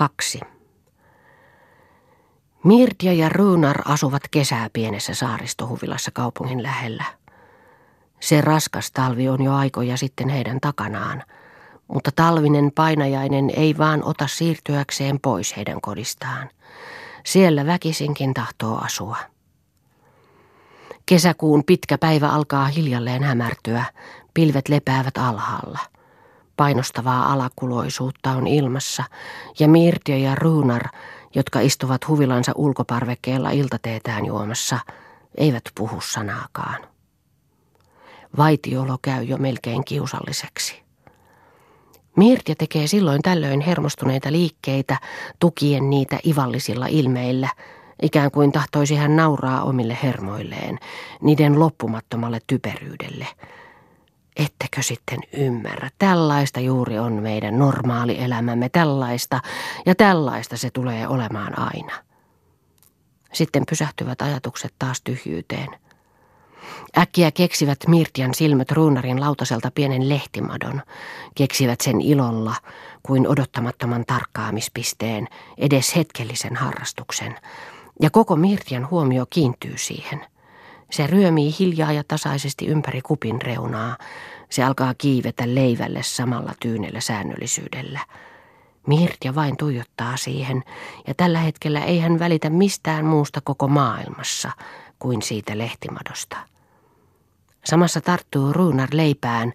Kaksi. Mirtia ja Runar asuvat kesää pienessä saaristohuvilassa kaupungin lähellä. Se raskas talvi on jo aikoja sitten heidän takanaan, mutta talvinen painajainen ei vaan ota siirtyäkseen pois heidän kodistaan. Siellä väkisinkin tahtoo asua. Kesäkuun pitkä päivä alkaa hiljalleen hämärtyä, pilvet lepäävät alhaalla. Painostavaa alakuloisuutta on ilmassa, ja Mirtia ja Runar, jotka istuvat huvilansa ulkoparvekkeella iltateetään juomassa, eivät puhu sanaakaan. Vaitiolo käy jo melkein kiusalliseksi. Mirtja tekee silloin tällöin hermostuneita liikkeitä, tukien niitä ivallisilla ilmeillä, ikään kuin tahtoisi hän nauraa omille hermoilleen, niiden loppumattomalle typeryydelle. Ettekö sitten ymmärrä, tällaista juuri on meidän normaali elämämme, tällaista ja tällaista se tulee olemaan aina. Sitten pysähtyvät ajatukset taas tyhjyyteen – Äkkiä keksivät Mirtian silmät ruunarin lautaselta pienen lehtimadon. Keksivät sen ilolla kuin odottamattoman tarkkaamispisteen, edes hetkellisen harrastuksen. Ja koko Mirtian huomio kiintyy siihen. Se ryömii hiljaa ja tasaisesti ympäri kupin reunaa. Se alkaa kiivetä leivälle samalla tyynellä säännöllisyydellä. Mirtia vain tuijottaa siihen, ja tällä hetkellä ei hän välitä mistään muusta koko maailmassa kuin siitä lehtimadosta. Samassa tarttuu Ruunar leipään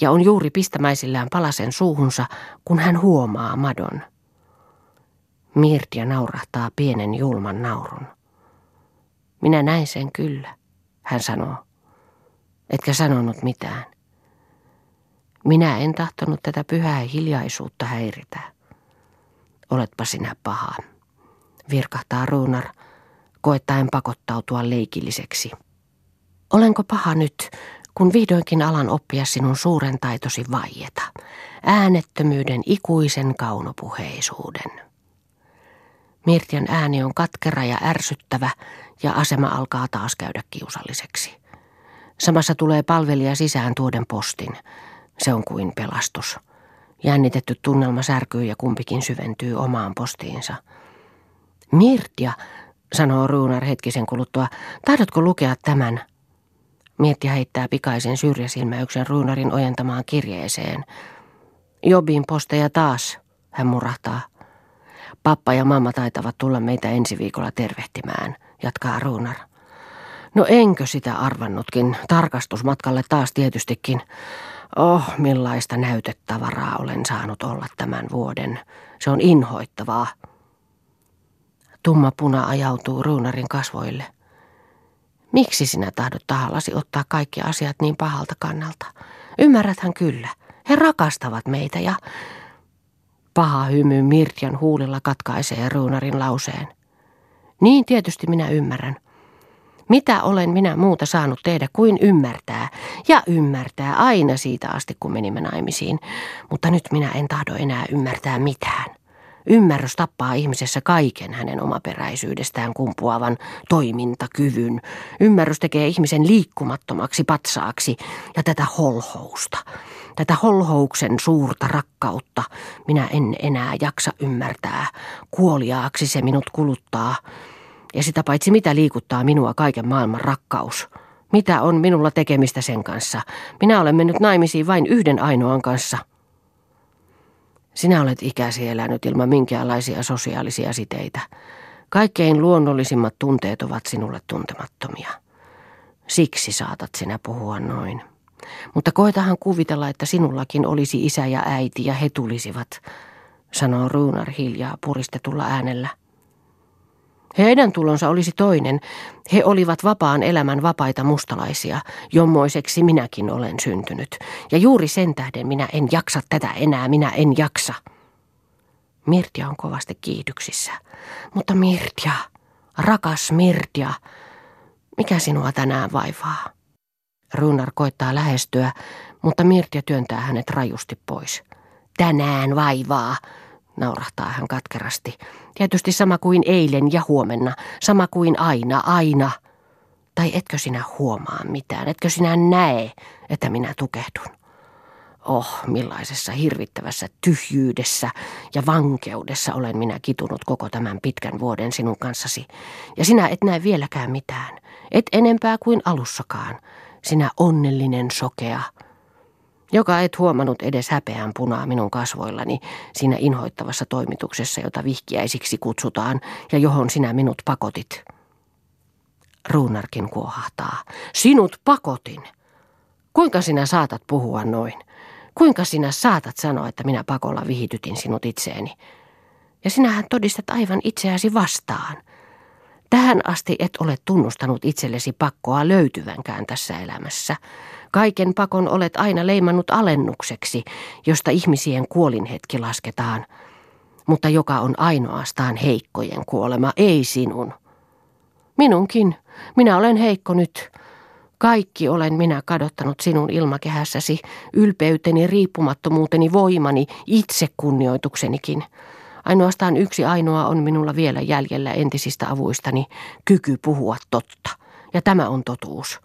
ja on juuri pistämäisillään palasen suuhunsa, kun hän huomaa madon. Mirtia naurahtaa pienen julman naurun. Minä näin sen kyllä, hän sanoo. Etkä sanonut mitään. Minä en tahtonut tätä pyhää hiljaisuutta häiritä. Oletpa sinä paha, virkahtaa Ruunar, koettaen pakottautua leikilliseksi. Olenko paha nyt, kun vihdoinkin alan oppia sinun suuren taitosi vaieta, äänettömyyden ikuisen kaunopuheisuuden. Mirtian ääni on katkera ja ärsyttävä ja asema alkaa taas käydä kiusalliseksi. Samassa tulee palvelija sisään tuoden postin. Se on kuin pelastus. Jännitetty tunnelma särkyy ja kumpikin syventyy omaan postiinsa. Mirtia, sanoo Ruunar hetkisen kuluttua, tahdotko lukea tämän? Mietti heittää pikaisen syrjäsilmäyksen ruunarin ojentamaan kirjeeseen. Jobin posteja taas, hän murahtaa. Pappa ja mamma taitavat tulla meitä ensi viikolla tervehtimään, jatkaa ruunar. No enkö sitä arvannutkin, tarkastusmatkalle taas tietystikin. Oh, millaista näytetavaraa olen saanut olla tämän vuoden. Se on inhoittavaa. Tumma puna ajautuu ruunarin kasvoille. Miksi sinä tahdot tahallasi ottaa kaikki asiat niin pahalta kannalta? Ymmärräthän kyllä. He rakastavat meitä ja... Paha hymy Mirtjan huulilla katkaisee ruunarin lauseen. Niin tietysti minä ymmärrän. Mitä olen minä muuta saanut tehdä kuin ymmärtää ja ymmärtää aina siitä asti, kun menimme naimisiin. Mutta nyt minä en tahdo enää ymmärtää mitään. Ymmärrys tappaa ihmisessä kaiken hänen omaperäisyydestään kumpuavan toimintakyvyn. Ymmärrys tekee ihmisen liikkumattomaksi patsaaksi ja tätä holhousta, tätä holhouksen suurta rakkautta minä en enää jaksa ymmärtää. Kuoliaaksi se minut kuluttaa. Ja sitä paitsi mitä liikuttaa minua kaiken maailman rakkaus. Mitä on minulla tekemistä sen kanssa? Minä olen mennyt naimisiin vain yhden ainoan kanssa – sinä olet ikäsi elänyt ilman minkäänlaisia sosiaalisia siteitä. Kaikkein luonnollisimmat tunteet ovat sinulle tuntemattomia. Siksi saatat sinä puhua noin. Mutta koetahan kuvitella, että sinullakin olisi isä ja äiti ja he tulisivat, sanoo Ruunar hiljaa puristetulla äänellä. Heidän tulonsa olisi toinen. He olivat vapaan elämän vapaita mustalaisia, jommoiseksi minäkin olen syntynyt. Ja juuri sen tähden minä en jaksa tätä enää, minä en jaksa. Mirtia on kovasti kiihdyksissä. Mutta Mirtia, rakas Mirtia, mikä sinua tänään vaivaa? Runar koittaa lähestyä, mutta Mirtia työntää hänet rajusti pois. Tänään vaivaa, naurahtaa hän katkerasti. Tietysti sama kuin eilen ja huomenna, sama kuin aina, aina. Tai etkö sinä huomaa mitään, etkö sinä näe, että minä tukehdun? Oh, millaisessa hirvittävässä tyhjyydessä ja vankeudessa olen minä kitunut koko tämän pitkän vuoden sinun kanssasi. Ja sinä et näe vieläkään mitään, et enempää kuin alussakaan. Sinä onnellinen sokea, joka et huomannut edes häpeän punaa minun kasvoillani siinä inhoittavassa toimituksessa, jota vihkiäisiksi kutsutaan ja johon sinä minut pakotit. Ruunarkin kuohahtaa. Sinut pakotin. Kuinka sinä saatat puhua noin? Kuinka sinä saatat sanoa, että minä pakolla vihitytin sinut itseeni? Ja sinähän todistat aivan itseäsi vastaan. Tähän asti et ole tunnustanut itsellesi pakkoa löytyvänkään tässä elämässä. Kaiken pakon olet aina leimannut alennukseksi, josta ihmisien kuolinhetki lasketaan, mutta joka on ainoastaan heikkojen kuolema, ei sinun. Minunkin. Minä olen heikko nyt. Kaikki olen minä kadottanut sinun ilmakehässäsi, ylpeyteni, riippumattomuuteni, voimani, itsekunnioituksenikin. Ainoastaan yksi ainoa on minulla vielä jäljellä entisistä avuistani, kyky puhua totta. Ja tämä on totuus.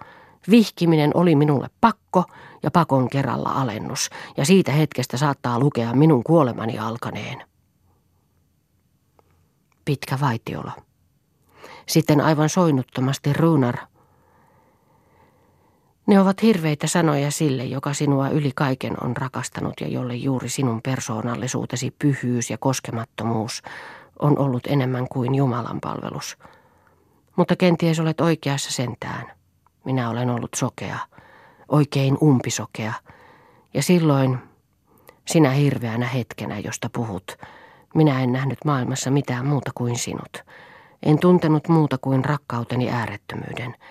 Vihkiminen oli minulle pakko ja pakon kerralla alennus, ja siitä hetkestä saattaa lukea minun kuolemani alkaneen. Pitkä vaitiolo. Sitten aivan soinnuttomasti Runar – ne ovat hirveitä sanoja sille, joka sinua yli kaiken on rakastanut ja jolle juuri sinun persoonallisuutesi pyhyys ja koskemattomuus on ollut enemmän kuin Jumalan palvelus. Mutta kenties olet oikeassa sentään. Minä olen ollut sokea, oikein umpisokea. Ja silloin, sinä hirveänä hetkenä, josta puhut, minä en nähnyt maailmassa mitään muuta kuin sinut. En tuntenut muuta kuin rakkauteni äärettömyyden –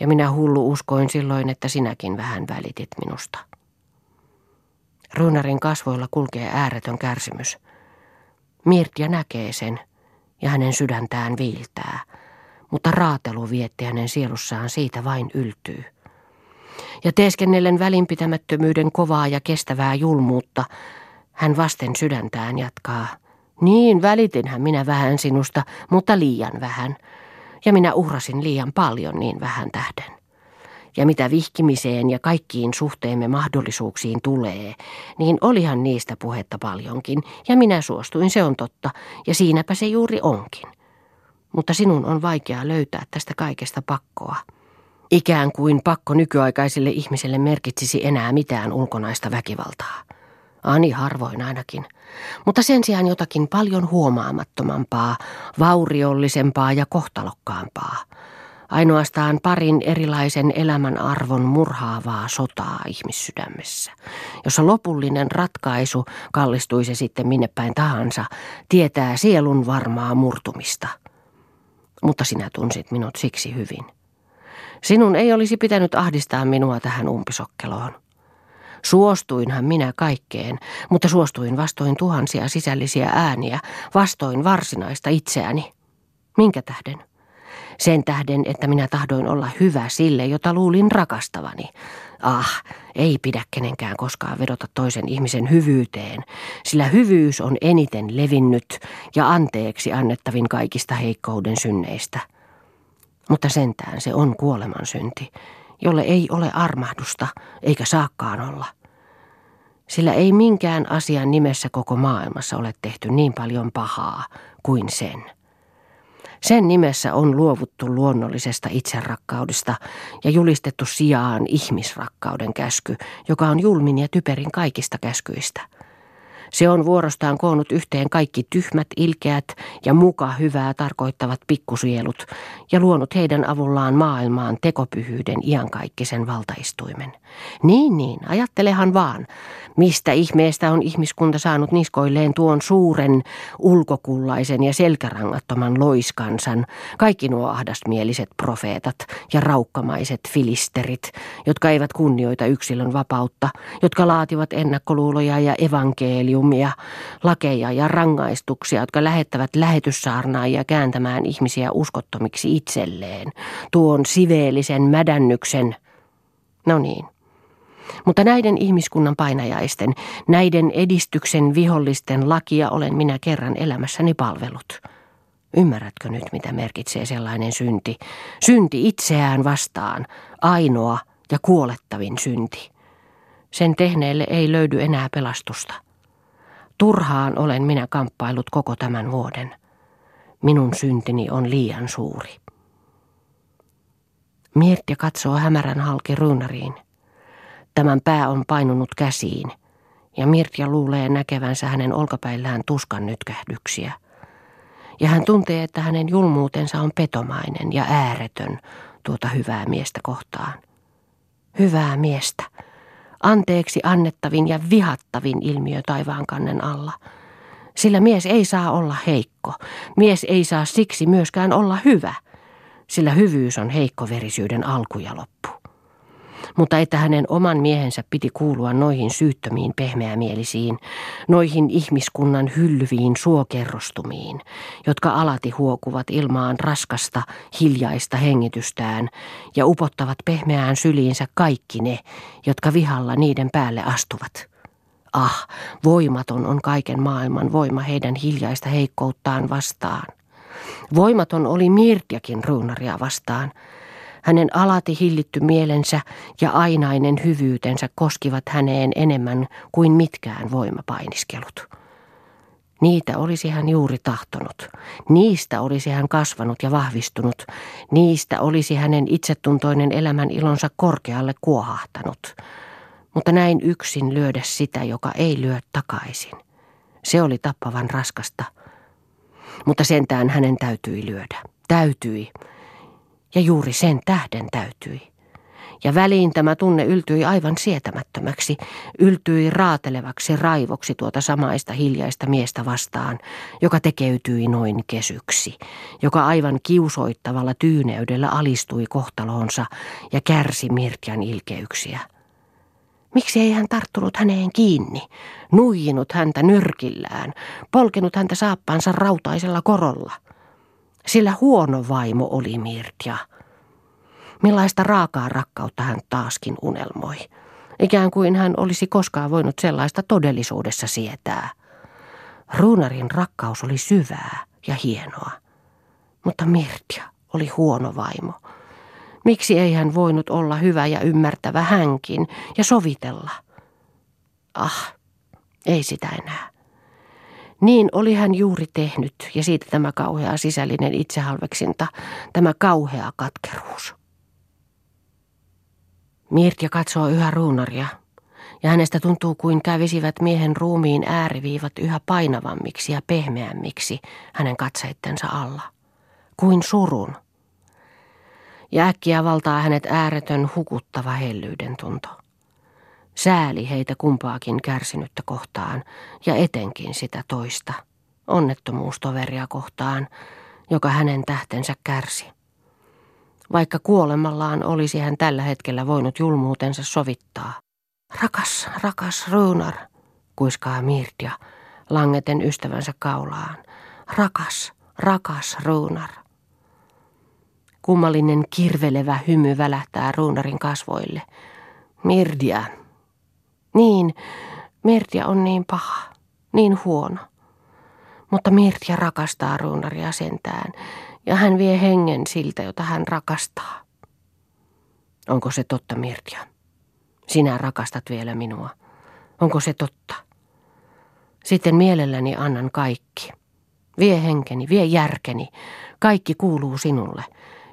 ja minä hullu uskoin silloin, että sinäkin vähän välitit minusta. Runarin kasvoilla kulkee ääretön kärsimys. Mirtja näkee sen ja hänen sydäntään viiltää, mutta raatelu vietti hänen sielussaan siitä vain yltyy. Ja teeskennellen välinpitämättömyyden kovaa ja kestävää julmuutta, hän vasten sydäntään jatkaa. Niin välitinhän minä vähän sinusta, mutta liian vähän – ja minä uhrasin liian paljon niin vähän tähden. Ja mitä vihkimiseen ja kaikkiin suhteemme mahdollisuuksiin tulee, niin olihan niistä puhetta paljonkin, ja minä suostuin, se on totta, ja siinäpä se juuri onkin. Mutta sinun on vaikea löytää tästä kaikesta pakkoa. Ikään kuin pakko nykyaikaiselle ihmiselle merkitsisi enää mitään ulkonaista väkivaltaa. Ani harvoin ainakin. Mutta sen sijaan jotakin paljon huomaamattomampaa, vauriollisempaa ja kohtalokkaampaa. Ainoastaan parin erilaisen elämän arvon murhaavaa sotaa ihmissydämessä, jossa lopullinen ratkaisu, kallistuisi sitten minne päin tahansa, tietää sielun varmaa murtumista. Mutta sinä tunsit minut siksi hyvin. Sinun ei olisi pitänyt ahdistaa minua tähän umpisokkeloon. Suostuinhan minä kaikkeen, mutta suostuin vastoin tuhansia sisällisiä ääniä, vastoin varsinaista itseäni. Minkä tähden? Sen tähden, että minä tahdoin olla hyvä sille, jota luulin rakastavani. Ah, ei pidä kenenkään koskaan vedota toisen ihmisen hyvyyteen, sillä hyvyys on eniten levinnyt ja anteeksi annettavin kaikista heikkouden synneistä. Mutta sentään se on kuoleman synti, jolle ei ole armahdusta eikä saakkaan olla. Sillä ei minkään asian nimessä koko maailmassa ole tehty niin paljon pahaa kuin sen. Sen nimessä on luovuttu luonnollisesta itserakkaudesta ja julistettu sijaan ihmisrakkauden käsky, joka on julmin ja typerin kaikista käskyistä – se on vuorostaan koonnut yhteen kaikki tyhmät, ilkeät ja muka hyvää tarkoittavat pikkusielut ja luonut heidän avullaan maailmaan tekopyhyyden iankaikkisen valtaistuimen. Niin, niin, ajattelehan vaan, mistä ihmeestä on ihmiskunta saanut niskoilleen tuon suuren, ulkokullaisen ja selkärangattoman loiskansan, kaikki nuo ahdasmieliset profeetat ja raukkamaiset filisterit, jotka eivät kunnioita yksilön vapautta, jotka laativat ennakkoluuloja ja evankeliumia, lakeja ja rangaistuksia, jotka lähettävät lähetyssaarnaajia kääntämään ihmisiä uskottomiksi itselleen, tuon siveellisen mädännyksen. No niin. Mutta näiden ihmiskunnan painajaisten, näiden edistyksen vihollisten lakia olen minä kerran elämässäni palvelut. Ymmärrätkö nyt, mitä merkitsee sellainen synti? Synti itseään vastaan, ainoa ja kuolettavin synti. Sen tehneelle ei löydy enää pelastusta. Turhaan olen minä kamppailut koko tämän vuoden. Minun syntini on liian suuri. Mirtja katsoo hämärän halki ruunariin. Tämän pää on painunut käsiin, ja Mirtja luulee näkevänsä hänen olkapäillään tuskan nytkähdyksiä. Ja hän tuntee, että hänen julmuutensa on petomainen ja ääretön tuota hyvää miestä kohtaan. Hyvää miestä, anteeksi annettavin ja vihattavin ilmiö taivaankannen alla. Sillä mies ei saa olla heikko, mies ei saa siksi myöskään olla hyvä – sillä hyvyys on heikkoverisyyden alku ja loppu. Mutta että hänen oman miehensä piti kuulua noihin syyttömiin pehmeämielisiin, noihin ihmiskunnan hyllyviin suokerrostumiin, jotka alati huokuvat ilmaan raskasta, hiljaista hengitystään ja upottavat pehmeään syliinsä kaikki ne, jotka vihalla niiden päälle astuvat. Ah, voimaton on kaiken maailman voima heidän hiljaista heikkouttaan vastaan. Voimaton oli Mirtiakin ruunaria vastaan. Hänen alati hillitty mielensä ja ainainen hyvyytensä koskivat häneen enemmän kuin mitkään voimapainiskelut. Niitä olisi hän juuri tahtonut. Niistä olisi hän kasvanut ja vahvistunut. Niistä olisi hänen itsetuntoinen elämän ilonsa korkealle kuohahtanut. Mutta näin yksin lyödä sitä, joka ei lyö takaisin. Se oli tappavan raskasta – mutta sentään hänen täytyi lyödä. Täytyi. Ja juuri sen tähden täytyi. Ja väliin tämä tunne yltyi aivan sietämättömäksi, yltyi raatelevaksi raivoksi tuota samaista hiljaista miestä vastaan, joka tekeytyi noin kesyksi, joka aivan kiusoittavalla tyyneydellä alistui kohtaloonsa ja kärsi Mirtian ilkeyksiä. Miksi ei hän tarttunut häneen kiinni, nuijinut häntä nyrkillään, polkenut häntä saappaansa rautaisella korolla? Sillä huono vaimo oli Mirtja. Millaista raakaa rakkautta hän taaskin unelmoi. Ikään kuin hän olisi koskaan voinut sellaista todellisuudessa sietää. Ruunarin rakkaus oli syvää ja hienoa. Mutta Mirtja oli huono vaimo – Miksi ei hän voinut olla hyvä ja ymmärtävä hänkin ja sovitella? Ah, ei sitä enää. Niin oli hän juuri tehnyt, ja siitä tämä kauhea sisällinen itsehalveksinta, tämä kauhea katkeruus. Mirtja katsoo yhä ruunaria, ja hänestä tuntuu kuin kävisivät miehen ruumiin ääriviivat yhä painavammiksi ja pehmeämmiksi hänen katseittensa alla. Kuin surun ja äkkiä valtaa hänet ääretön hukuttava hellyyden tunto. Sääli heitä kumpaakin kärsinyttä kohtaan ja etenkin sitä toista, onnettomuustoveria kohtaan, joka hänen tähtensä kärsi. Vaikka kuolemallaan olisi hän tällä hetkellä voinut julmuutensa sovittaa. Rakas, rakas Runar, kuiskaa Mirtia, langeten ystävänsä kaulaan. Rakas, rakas Runar. Kummallinen kirvelevä hymy välähtää ruunarin kasvoille. Mirdia. Niin, Mirdia on niin paha, niin huono. Mutta Mirtia rakastaa ruunaria sentään, ja hän vie hengen siltä, jota hän rakastaa. Onko se totta, Mirtia? Sinä rakastat vielä minua. Onko se totta? Sitten mielelläni annan kaikki. Vie henkeni, vie järkeni. Kaikki kuuluu sinulle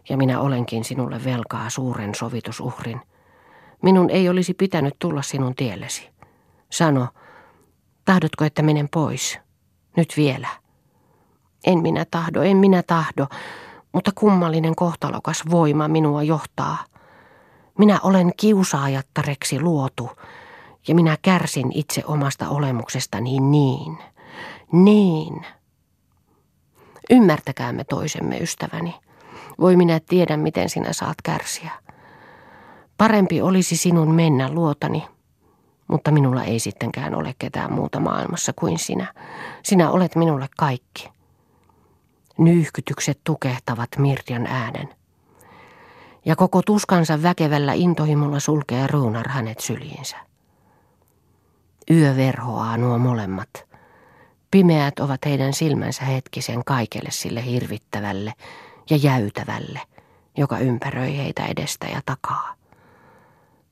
ja minä olenkin sinulle velkaa suuren sovitusuhrin. Minun ei olisi pitänyt tulla sinun tiellesi. Sano, tahdotko, että menen pois? Nyt vielä. En minä tahdo, en minä tahdo, mutta kummallinen kohtalokas voima minua johtaa. Minä olen kiusaajattareksi luotu, ja minä kärsin itse omasta olemuksestani niin, niin. Ymmärtäkäämme toisemme, ystäväni. Voi minä tiedä, miten sinä saat kärsiä. Parempi olisi sinun mennä luotani, mutta minulla ei sittenkään ole ketään muuta maailmassa kuin sinä. Sinä olet minulle kaikki. Nyyhkytykset tukehtavat Mirtian äänen. Ja koko tuskansa väkevällä intohimolla sulkee Ruunar hänet syliinsä. Yö verhoaa nuo molemmat. Pimeät ovat heidän silmänsä hetkisen kaikelle sille hirvittävälle, ja jäytävälle, joka ympäröi heitä edestä ja takaa.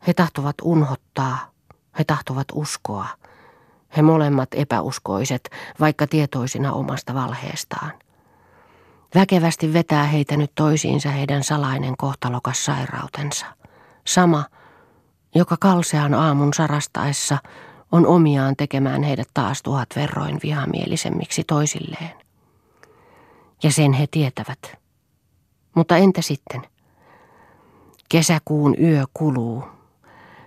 He tahtovat unhottaa, He tahtovat uskoa. He molemmat epäuskoiset, vaikka tietoisina omasta valheestaan. Väkevästi vetää heitä nyt toisiinsa heidän salainen kohtalokas sairautensa. Sama, joka kalsean aamun sarastaessa on omiaan tekemään heidät taas tuhat verroin vihamielisemmiksi toisilleen. Ja sen he tietävät. Mutta entä sitten? Kesäkuun yö kuluu.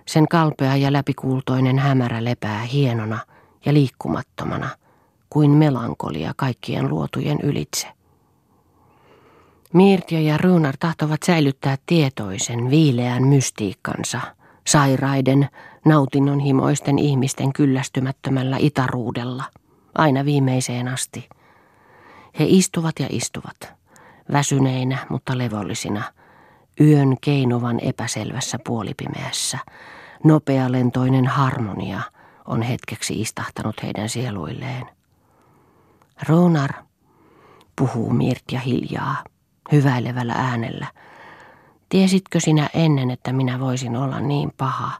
Sen kalpea ja läpikuultoinen hämärä lepää hienona ja liikkumattomana kuin melankolia kaikkien luotujen ylitse. Mirtio ja Runar tahtovat säilyttää tietoisen, viileän mystiikkansa, sairaiden, nautinnonhimoisten ihmisten kyllästymättömällä itaruudella, aina viimeiseen asti. He istuvat ja istuvat, väsyneinä, mutta levollisina, yön keinuvan epäselvässä puolipimeässä. Nopealentoinen harmonia on hetkeksi istahtanut heidän sieluilleen. Runar, puhuu Mirtja hiljaa hyväilevällä äänellä. Tiesitkö sinä ennen, että minä voisin olla niin paha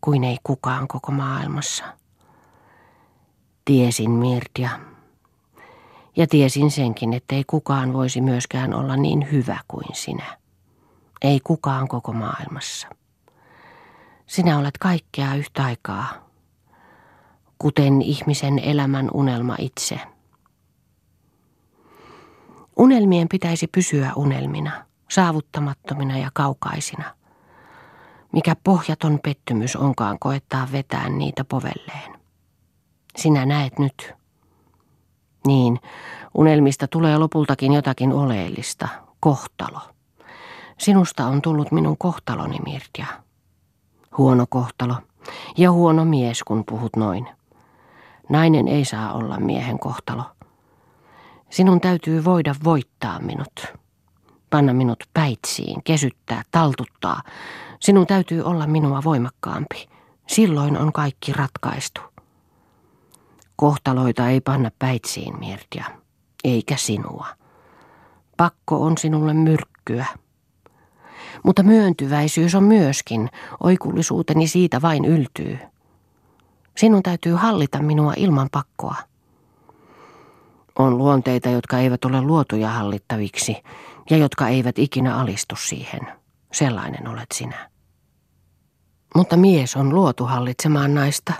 kuin ei kukaan koko maailmassa? Tiesin, Mirtia. Ja tiesin senkin, että ei kukaan voisi myöskään olla niin hyvä kuin sinä. Ei kukaan koko maailmassa. Sinä olet kaikkea yhtä aikaa, kuten ihmisen elämän unelma itse – Unelmien pitäisi pysyä unelmina, saavuttamattomina ja kaukaisina. Mikä pohjaton pettymys onkaan koettaa vetää niitä povelleen. Sinä näet nyt. Niin, unelmista tulee lopultakin jotakin oleellista, kohtalo. Sinusta on tullut minun kohtaloni, Mirtia. Huono kohtalo ja huono mies, kun puhut noin. Nainen ei saa olla miehen kohtalo – Sinun täytyy voida voittaa minut. Panna minut päitsiin, kesyttää, taltuttaa. Sinun täytyy olla minua voimakkaampi. Silloin on kaikki ratkaistu. Kohtaloita ei panna päitsiin, Mirtia, eikä sinua. Pakko on sinulle myrkkyä. Mutta myöntyväisyys on myöskin, oikullisuuteni siitä vain yltyy. Sinun täytyy hallita minua ilman pakkoa. On luonteita, jotka eivät ole luotuja hallittaviksi ja jotka eivät ikinä alistu siihen. Sellainen olet sinä. Mutta mies on luotu hallitsemaan naista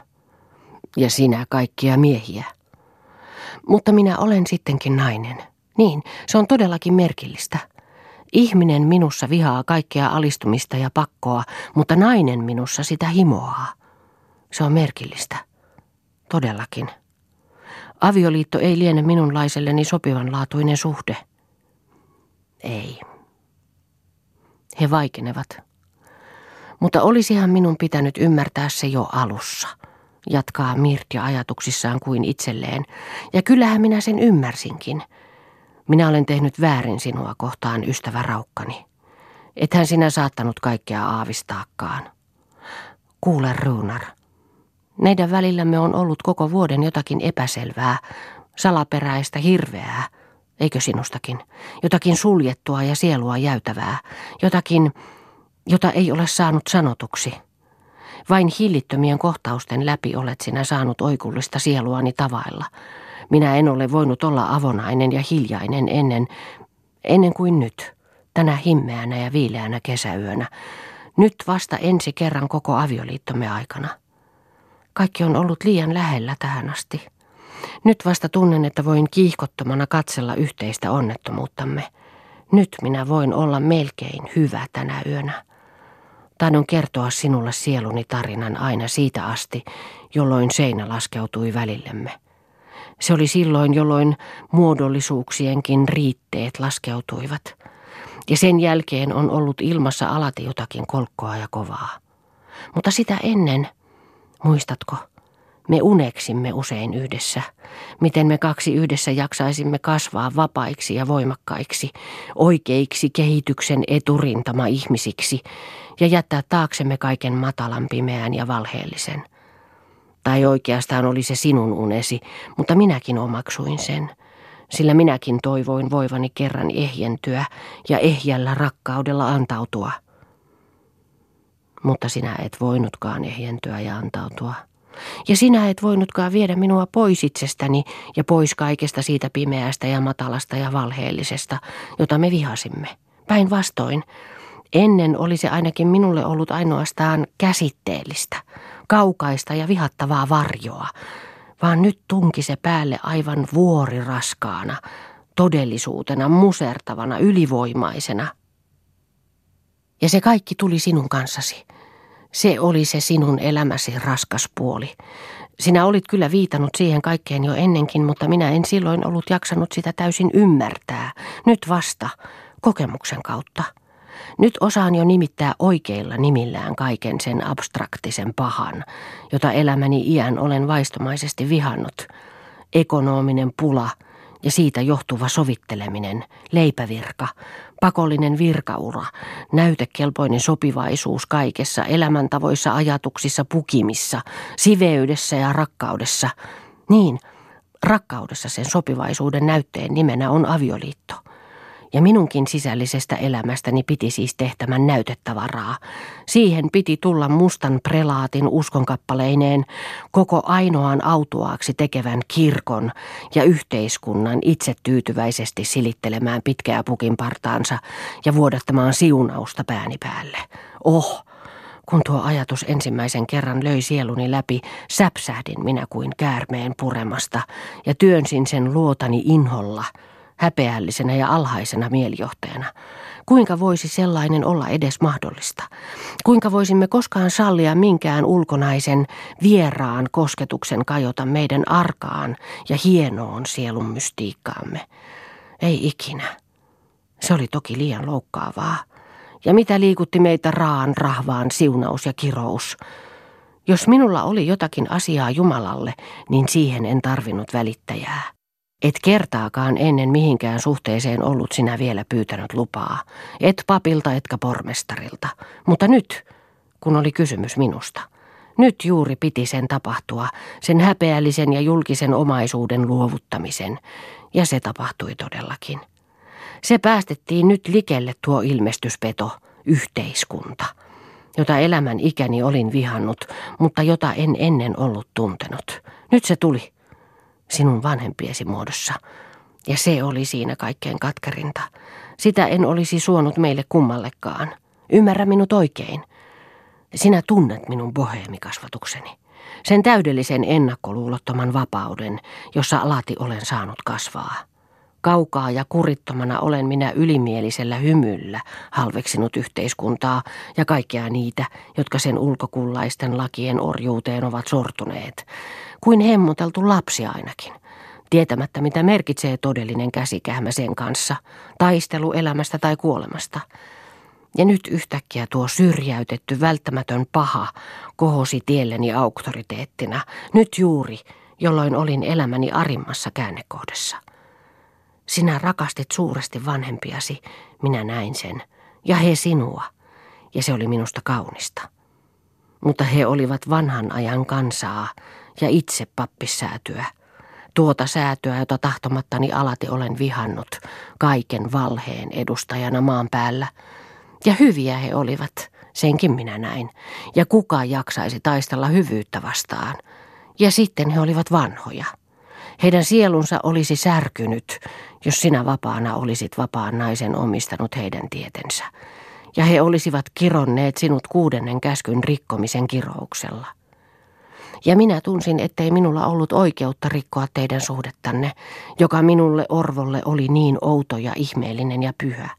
ja sinä kaikkia miehiä. Mutta minä olen sittenkin nainen. Niin, se on todellakin merkillistä. Ihminen minussa vihaa kaikkea alistumista ja pakkoa, mutta nainen minussa sitä himoaa. Se on merkillistä. Todellakin. Avioliitto ei liene minunlaiselleni sopivanlaatuinen suhde. Ei. He vaikenevat. Mutta olisihan minun pitänyt ymmärtää se jo alussa, jatkaa Mirtja ajatuksissaan kuin itselleen. Ja kyllähän minä sen ymmärsinkin. Minä olen tehnyt väärin sinua kohtaan, ystävä Raukkani. Ethän sinä saattanut kaikkea aavistaakaan. Kuule, Ruunar, meidän välillämme on ollut koko vuoden jotakin epäselvää, salaperäistä, hirveää, eikö sinustakin? Jotakin suljettua ja sielua jäytävää, jotakin, jota ei ole saanut sanotuksi. Vain hillittömien kohtausten läpi olet sinä saanut oikullista sieluani tavailla. Minä en ole voinut olla avonainen ja hiljainen ennen, ennen kuin nyt, tänä himmeänä ja viileänä kesäyönä. Nyt vasta ensi kerran koko avioliittomme aikana. Kaikki on ollut liian lähellä tähän asti. Nyt vasta tunnen, että voin kiihkottomana katsella yhteistä onnettomuuttamme. Nyt minä voin olla melkein hyvä tänä yönä. Taidon kertoa sinulle sieluni tarinan aina siitä asti, jolloin seinä laskeutui välillemme. Se oli silloin, jolloin muodollisuuksienkin riitteet laskeutuivat. Ja sen jälkeen on ollut ilmassa alati jotakin kolkkoa ja kovaa. Mutta sitä ennen Muistatko? Me uneksimme usein yhdessä, miten me kaksi yhdessä jaksaisimme kasvaa vapaiksi ja voimakkaiksi, oikeiksi kehityksen eturintama ihmisiksi ja jättää taaksemme kaiken matalan, pimeän ja valheellisen. Tai oikeastaan oli se sinun unesi, mutta minäkin omaksuin sen, sillä minäkin toivoin voivani kerran ehjentyä ja ehjällä rakkaudella antautua. Mutta sinä et voinutkaan ehjentyä ja antautua. Ja sinä et voinutkaan viedä minua pois itsestäni ja pois kaikesta siitä pimeästä ja matalasta ja valheellisesta, jota me vihasimme. Päinvastoin, ennen oli se ainakin minulle ollut ainoastaan käsitteellistä, kaukaista ja vihattavaa varjoa, vaan nyt tunki se päälle aivan vuoriraskaana, todellisuutena, musertavana, ylivoimaisena. Ja se kaikki tuli sinun kanssasi. Se oli se sinun elämäsi raskas puoli. Sinä olit kyllä viitannut siihen kaikkeen jo ennenkin, mutta minä en silloin ollut jaksanut sitä täysin ymmärtää. Nyt vasta, kokemuksen kautta. Nyt osaan jo nimittää oikeilla nimillään kaiken sen abstraktisen pahan, jota elämäni iän olen vaistomaisesti vihannut. Ekonominen pula – ja siitä johtuva sovitteleminen, leipävirka, pakollinen virkaura, näytekelpoinen sopivaisuus kaikessa, elämäntavoissa, ajatuksissa, pukimissa, siveydessä ja rakkaudessa. Niin, rakkaudessa sen sopivaisuuden näytteen nimenä on avioliitto – ja minunkin sisällisestä elämästäni piti siis tehtämän näytettavaraa. Siihen piti tulla mustan prelaatin uskonkappaleineen koko ainoan autuaaksi tekevän kirkon ja yhteiskunnan itse tyytyväisesti silittelemään pitkää pukin partaansa ja vuodattamaan siunausta pääni päälle. Oh, kun tuo ajatus ensimmäisen kerran löi sieluni läpi, säpsähdin minä kuin käärmeen puremasta ja työnsin sen luotani inholla – häpeällisenä ja alhaisena mielijohtajana. Kuinka voisi sellainen olla edes mahdollista? Kuinka voisimme koskaan sallia minkään ulkonaisen vieraan kosketuksen kajota meidän arkaan ja hienoon sielun mystiikkaamme? Ei ikinä. Se oli toki liian loukkaavaa. Ja mitä liikutti meitä raan rahvaan siunaus ja kirous? Jos minulla oli jotakin asiaa Jumalalle, niin siihen en tarvinnut välittäjää. Et kertaakaan ennen mihinkään suhteeseen ollut sinä vielä pyytänyt lupaa. Et papilta etkä pormestarilta. Mutta nyt, kun oli kysymys minusta. Nyt juuri piti sen tapahtua, sen häpeällisen ja julkisen omaisuuden luovuttamisen. Ja se tapahtui todellakin. Se päästettiin nyt likelle tuo ilmestyspeto, yhteiskunta, jota elämän ikäni olin vihannut, mutta jota en ennen ollut tuntenut. Nyt se tuli sinun vanhempiesi muodossa. Ja se oli siinä kaikkein katkarinta. Sitä en olisi suonut meille kummallekaan. Ymmärrä minut oikein. Sinä tunnet minun boheemikasvatukseni. Sen täydellisen ennakkoluulottoman vapauden, jossa alati olen saanut kasvaa. Kaukaa ja kurittomana olen minä ylimielisellä hymyllä halveksinut yhteiskuntaa ja kaikkia niitä, jotka sen ulkokullaisten lakien orjuuteen ovat sortuneet kuin hemmoteltu lapsi ainakin, tietämättä mitä merkitsee todellinen käsikähmä sen kanssa, taistelu elämästä tai kuolemasta. Ja nyt yhtäkkiä tuo syrjäytetty, välttämätön paha kohosi tielleni auktoriteettina, nyt juuri, jolloin olin elämäni arimmassa käännekohdassa. Sinä rakastit suuresti vanhempiasi, minä näin sen, ja he sinua, ja se oli minusta kaunista. Mutta he olivat vanhan ajan kansaa, ja itse pappissäätyä. Tuota säätyä, jota tahtomattani alati olen vihannut, kaiken valheen edustajana maan päällä. Ja hyviä he olivat, senkin minä näin. Ja kuka jaksaisi taistella hyvyyttä vastaan. Ja sitten he olivat vanhoja. Heidän sielunsa olisi särkynyt, jos sinä vapaana olisit vapaan naisen omistanut heidän tietensä. Ja he olisivat kironneet sinut kuudennen käskyn rikkomisen kirouksella. Ja minä tunsin, ettei minulla ollut oikeutta rikkoa teidän suhdettanne, joka minulle Orvolle oli niin outo ja ihmeellinen ja pyhä.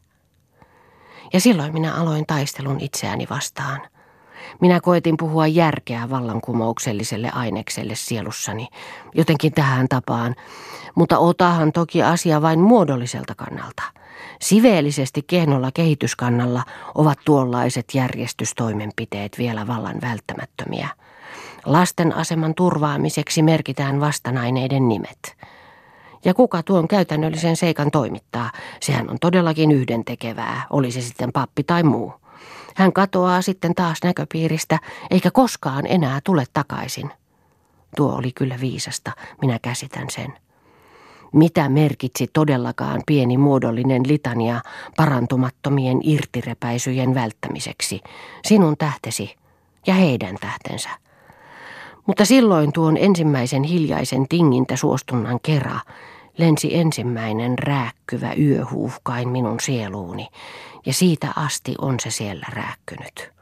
Ja silloin minä aloin taistelun itseäni vastaan. Minä koetin puhua järkeä vallankumoukselliselle ainekselle sielussani, jotenkin tähän tapaan, mutta otahan toki asia vain muodolliselta kannalta. Siveellisesti kehnolla kehityskannalla ovat tuollaiset järjestystoimenpiteet vielä vallan välttämättömiä. Lasten aseman turvaamiseksi merkitään vastanaineiden nimet. Ja kuka tuon käytännöllisen seikan toimittaa, sehän on todellakin yhdentekevää, oli se sitten pappi tai muu. Hän katoaa sitten taas näköpiiristä, eikä koskaan enää tule takaisin. Tuo oli kyllä viisasta, minä käsitän sen. Mitä merkitsi todellakaan pieni muodollinen litania parantumattomien irtirepäisyjen välttämiseksi, sinun tähtesi ja heidän tähtensä. Mutta silloin tuon ensimmäisen hiljaisen tingintä suostunnan kera lensi ensimmäinen rääkkyvä yöhuuhkain minun sieluuni, ja siitä asti on se siellä rääkkynyt.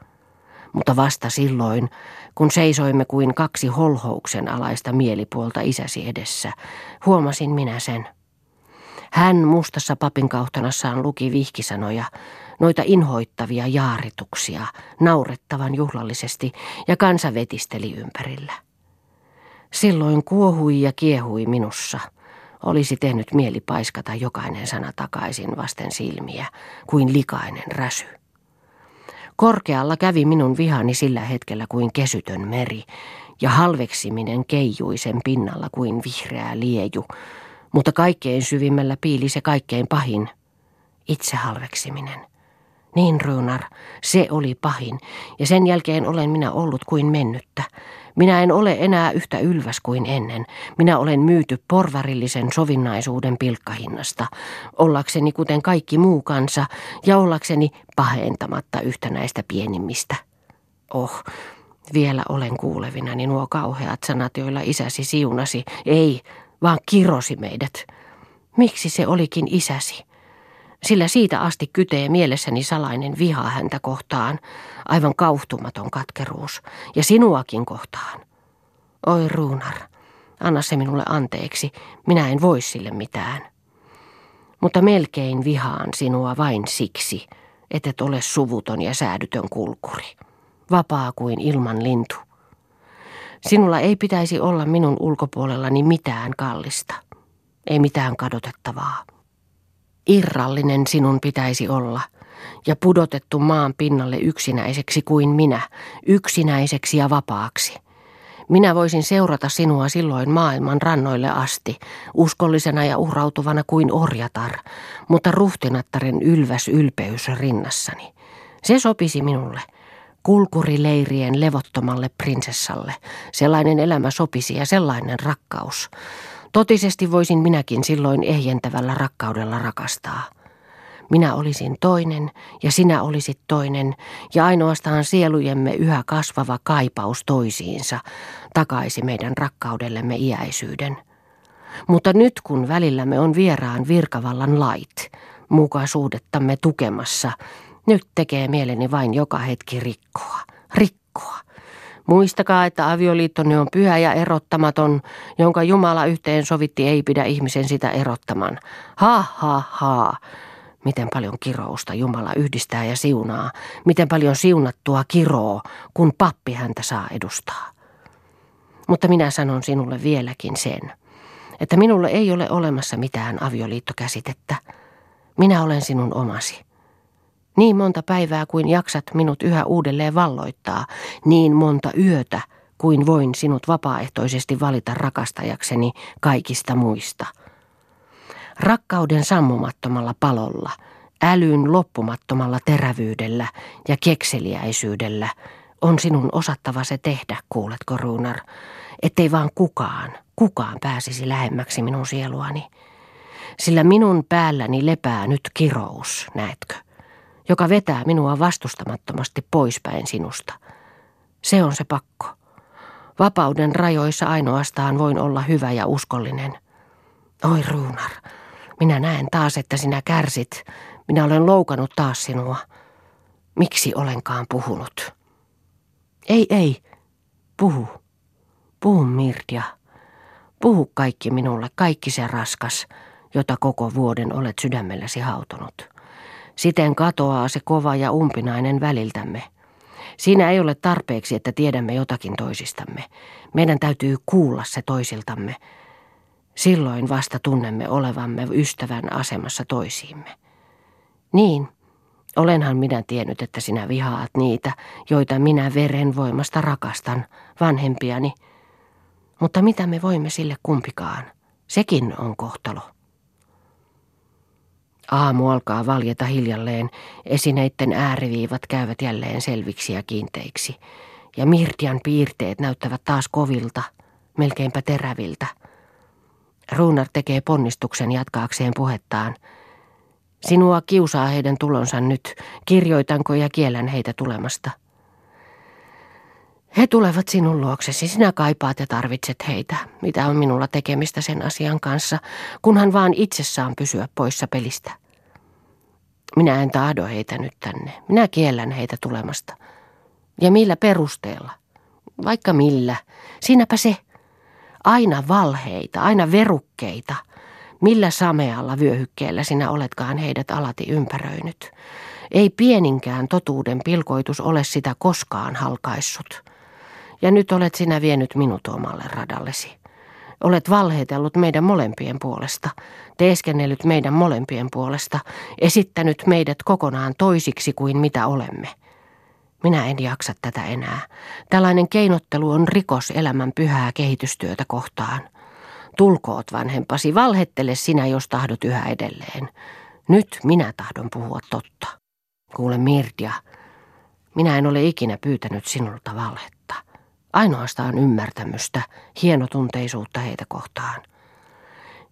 Mutta vasta silloin, kun seisoimme kuin kaksi holhouksen alaista mielipuolta isäsi edessä, huomasin minä sen. Hän mustassa papin kauhtanassaan luki vihkisanoja, noita inhoittavia jaarituksia, naurettavan juhlallisesti, ja kansa vetisteli ympärillä. Silloin kuohui ja kiehui minussa. Olisi tehnyt mieli paiskata jokainen sana takaisin vasten silmiä, kuin likainen räsy. Korkealla kävi minun vihani sillä hetkellä kuin kesytön meri, ja halveksiminen keijui sen pinnalla kuin vihreä lieju, mutta kaikkein syvimmällä piili se kaikkein pahin, itse halveksiminen. Niin, Runar, se oli pahin, ja sen jälkeen olen minä ollut kuin mennyttä. Minä en ole enää yhtä ylväs kuin ennen. Minä olen myyty porvarillisen sovinnaisuuden pilkkahinnasta, ollakseni kuten kaikki muu kansa, ja ollakseni pahentamatta yhtä näistä pienimmistä. Oh, vielä olen kuulevinani nuo kauheat sanat, joilla isäsi siunasi. Ei, vaan kirosi meidät. Miksi se olikin isäsi? Sillä siitä asti kytee mielessäni salainen viha häntä kohtaan, aivan kauhtumaton katkeruus, ja sinuakin kohtaan. Oi Ruunar, anna se minulle anteeksi, minä en voi sille mitään. Mutta melkein vihaan sinua vain siksi, et ole suvuton ja säädytön kulkuri, vapaa kuin ilman lintu. Sinulla ei pitäisi olla minun ulkopuolellani mitään kallista, ei mitään kadotettavaa. Irrallinen sinun pitäisi olla ja pudotettu maan pinnalle yksinäiseksi kuin minä, yksinäiseksi ja vapaaksi. Minä voisin seurata sinua silloin maailman rannoille asti, uskollisena ja uhrautuvana kuin orjatar, mutta ruhtinattaren ylväs ylpeys rinnassani. Se sopisi minulle – kulkurileirien levottomalle prinsessalle. Sellainen elämä sopisi ja sellainen rakkaus. Totisesti voisin minäkin silloin ehjentävällä rakkaudella rakastaa. Minä olisin toinen ja sinä olisit toinen ja ainoastaan sielujemme yhä kasvava kaipaus toisiinsa takaisi meidän rakkaudellemme iäisyyden. Mutta nyt kun välillämme on vieraan virkavallan lait, mukaisuudettamme tukemassa, nyt tekee mieleni vain joka hetki rikkoa, rikkoa. Muistakaa, että avioliittonne on pyhä ja erottamaton, jonka Jumala yhteen sovitti ei pidä ihmisen sitä erottaman. Ha, ha, ha. Miten paljon kirousta Jumala yhdistää ja siunaa, miten paljon siunattua kiroo, kun pappi häntä saa edustaa. Mutta minä sanon sinulle vieläkin sen, että minulle ei ole olemassa mitään avioliittokäsitettä. Minä olen sinun omasi. Niin monta päivää kuin jaksat minut yhä uudelleen valloittaa, niin monta yötä kuin voin sinut vapaaehtoisesti valita rakastajakseni kaikista muista. Rakkauden sammumattomalla palolla, älyn loppumattomalla terävyydellä ja kekseliäisyydellä on sinun osattava se tehdä, kuuletko Ruunar, ettei vaan kukaan, kukaan pääsisi lähemmäksi minun sieluani. Sillä minun päälläni lepää nyt kirous, näetkö? Joka vetää minua vastustamattomasti poispäin sinusta. Se on se pakko. Vapauden rajoissa ainoastaan voin olla hyvä ja uskollinen. Oi Ruunar, minä näen taas, että sinä kärsit. Minä olen loukannut taas sinua. Miksi olenkaan puhunut? Ei, ei. Puhu. Puhu Mirdia. Puhu kaikki minulle, kaikki se raskas, jota koko vuoden olet sydämelläsi hautunut. Siten katoaa se kova ja umpinainen väliltämme. Siinä ei ole tarpeeksi, että tiedämme jotakin toisistamme. Meidän täytyy kuulla se toisiltamme. Silloin vasta tunnemme olevamme ystävän asemassa toisiimme. Niin, olenhan minä tiennyt, että sinä vihaat niitä, joita minä veren voimasta rakastan, vanhempiani. Mutta mitä me voimme sille kumpikaan? Sekin on kohtalo. Aamu alkaa valjeta hiljalleen, esineitten ääriviivat käyvät jälleen selviksi ja kiinteiksi. Ja Mirtian piirteet näyttävät taas kovilta, melkeinpä teräviltä. Ruunar tekee ponnistuksen jatkaakseen puhettaan. Sinua kiusaa heidän tulonsa nyt. Kirjoitanko ja kiellän heitä tulemasta? He tulevat sinun luoksesi, sinä kaipaat ja tarvitset heitä. Mitä on minulla tekemistä sen asian kanssa, kunhan vaan itse saan pysyä poissa pelistä. Minä en tahdo heitä nyt tänne. Minä kiellän heitä tulemasta. Ja millä perusteella? Vaikka millä. Siinäpä se. Aina valheita, aina verukkeita. Millä samealla vyöhykkeellä sinä oletkaan heidät alati ympäröinyt. Ei pieninkään totuuden pilkoitus ole sitä koskaan halkaissut. Ja nyt olet sinä vienyt minut omalle radallesi. Olet valheitellut meidän molempien puolesta, teeskennellyt meidän molempien puolesta, esittänyt meidät kokonaan toisiksi kuin mitä olemme. Minä en jaksa tätä enää. Tällainen keinottelu on rikos elämän pyhää kehitystyötä kohtaan. Tulkoot vanhempasi, valhettele sinä, jos tahdot yhä edelleen. Nyt minä tahdon puhua totta. Kuule Mirdia, minä en ole ikinä pyytänyt sinulta valhetta. Ainoastaan ymmärtämystä, hienotunteisuutta heitä kohtaan.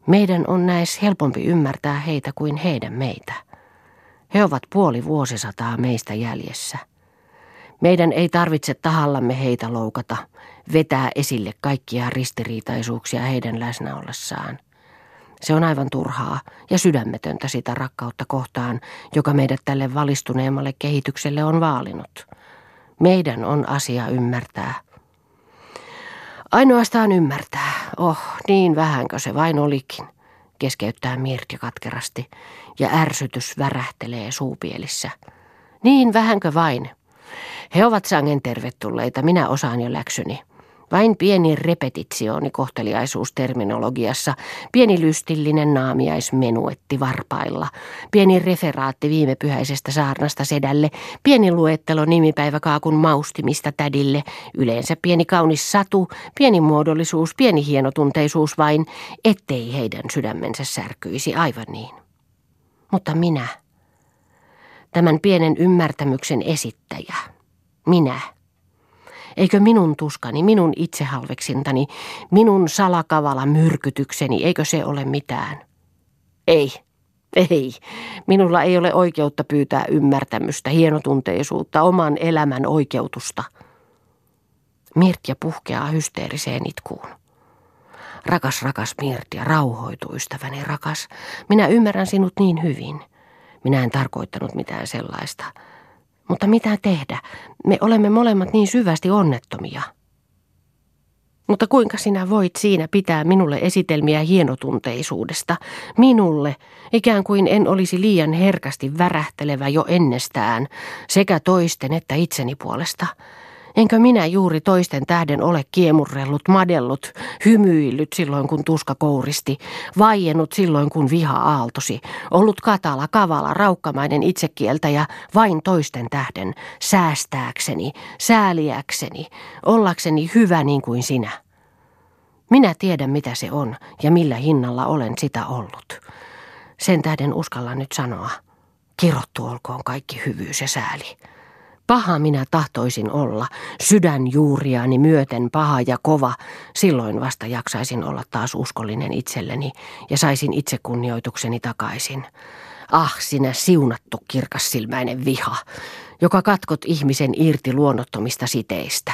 Meidän on näis helpompi ymmärtää heitä kuin heidän meitä. He ovat puoli vuosisataa meistä jäljessä. Meidän ei tarvitse tahallamme heitä loukata, vetää esille kaikkia ristiriitaisuuksia heidän läsnä ollessaan. Se on aivan turhaa ja sydämetöntä sitä rakkautta kohtaan, joka meidät tälle valistuneemmalle kehitykselle on vaalinut. Meidän on asia ymmärtää. Ainoastaan ymmärtää. Oh, niin vähänkö se vain olikin, keskeyttää Mirti katkerasti, ja ärsytys värähtelee suupielissä. Niin vähänkö vain, he ovat sangen tervetulleita, minä osaan jo läksyni. Vain pieni repetitsiooni kohteliaisuusterminologiassa, pieni lystillinen naamiaismenuetti varpailla, pieni referaatti viime pyhäisestä saarnasta sedälle, pieni luettelo nimipäiväkaakun maustimista tädille, yleensä pieni kaunis satu, pieni muodollisuus, pieni hienotunteisuus vain, ettei heidän sydämensä särkyisi aivan niin. Mutta minä, tämän pienen ymmärtämyksen esittäjä, minä. Eikö minun tuskani, minun itsehalveksintani, minun salakavala myrkytykseni, eikö se ole mitään? Ei, ei. Minulla ei ole oikeutta pyytää ymmärtämystä, hienotunteisuutta, oman elämän oikeutusta. Mirtja puhkeaa hysteeriseen itkuun. Rakas, rakas Mirtja, rauhoitu ystäväni rakas. Minä ymmärrän sinut niin hyvin. Minä en tarkoittanut mitään sellaista. Mutta mitä tehdä? Me olemme molemmat niin syvästi onnettomia. Mutta kuinka sinä voit siinä pitää minulle esitelmiä hienotunteisuudesta? Minulle, ikään kuin en olisi liian herkästi värähtelevä jo ennestään, sekä toisten että itseni puolesta. Enkö minä juuri toisten tähden ole kiemurrellut, madellut, hymyillyt silloin kun tuska kouristi, vaiennut silloin kun viha aaltosi, ollut katala, kavala, raukkamainen itsekieltä ja vain toisten tähden, säästääkseni, sääliäkseni, ollakseni hyvä niin kuin sinä. Minä tiedän mitä se on ja millä hinnalla olen sitä ollut. Sen tähden uskalla nyt sanoa, kirottu olkoon kaikki hyvyys ja sääli. Paha minä tahtoisin olla, sydänjuuriani myöten paha ja kova, silloin vasta jaksaisin olla taas uskollinen itselleni ja saisin itsekunnioitukseni takaisin. Ah, sinä siunattu kirkassilmäinen viha, joka katkot ihmisen irti luonnottomista siteistä,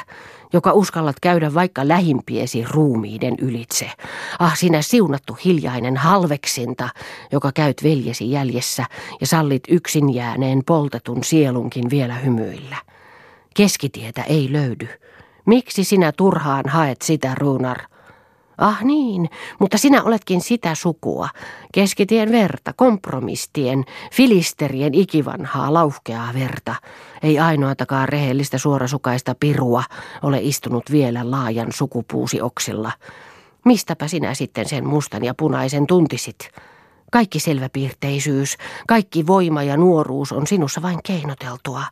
joka uskallat käydä vaikka lähimpiesi ruumiiden ylitse. Ah, sinä siunattu hiljainen halveksinta, joka käyt veljesi jäljessä ja sallit yksin jääneen poltetun sielunkin vielä hymyillä. Keskitietä ei löydy. Miksi sinä turhaan haet sitä, Ruunar? Ah niin, mutta sinä oletkin sitä sukua. Keskitien verta, kompromistien, filisterien ikivanhaa lauhkeaa verta. Ei ainoatakaan rehellistä suorasukaista pirua ole istunut vielä laajan sukupuusi oksilla. Mistäpä sinä sitten sen mustan ja punaisen tuntisit? Kaikki selväpiirteisyys, kaikki voima ja nuoruus on sinussa vain keinoteltua,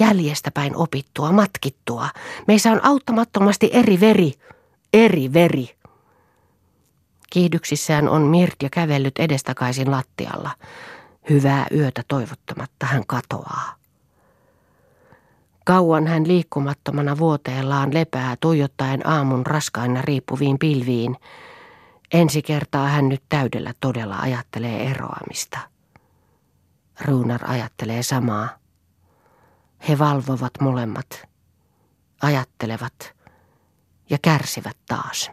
jäljestäpäin opittua, matkittua. Meissä on auttamattomasti eri veri, eri veri. Kiihdyksissään on Mirtja kävellyt edestakaisin lattialla. Hyvää yötä toivottamatta hän katoaa. Kauan hän liikkumattomana vuoteellaan lepää tuijottaen aamun raskaina riippuviin pilviin. Ensi kertaa hän nyt täydellä todella ajattelee eroamista. Ruunar ajattelee samaa. He valvovat molemmat, ajattelevat ja kärsivät taas.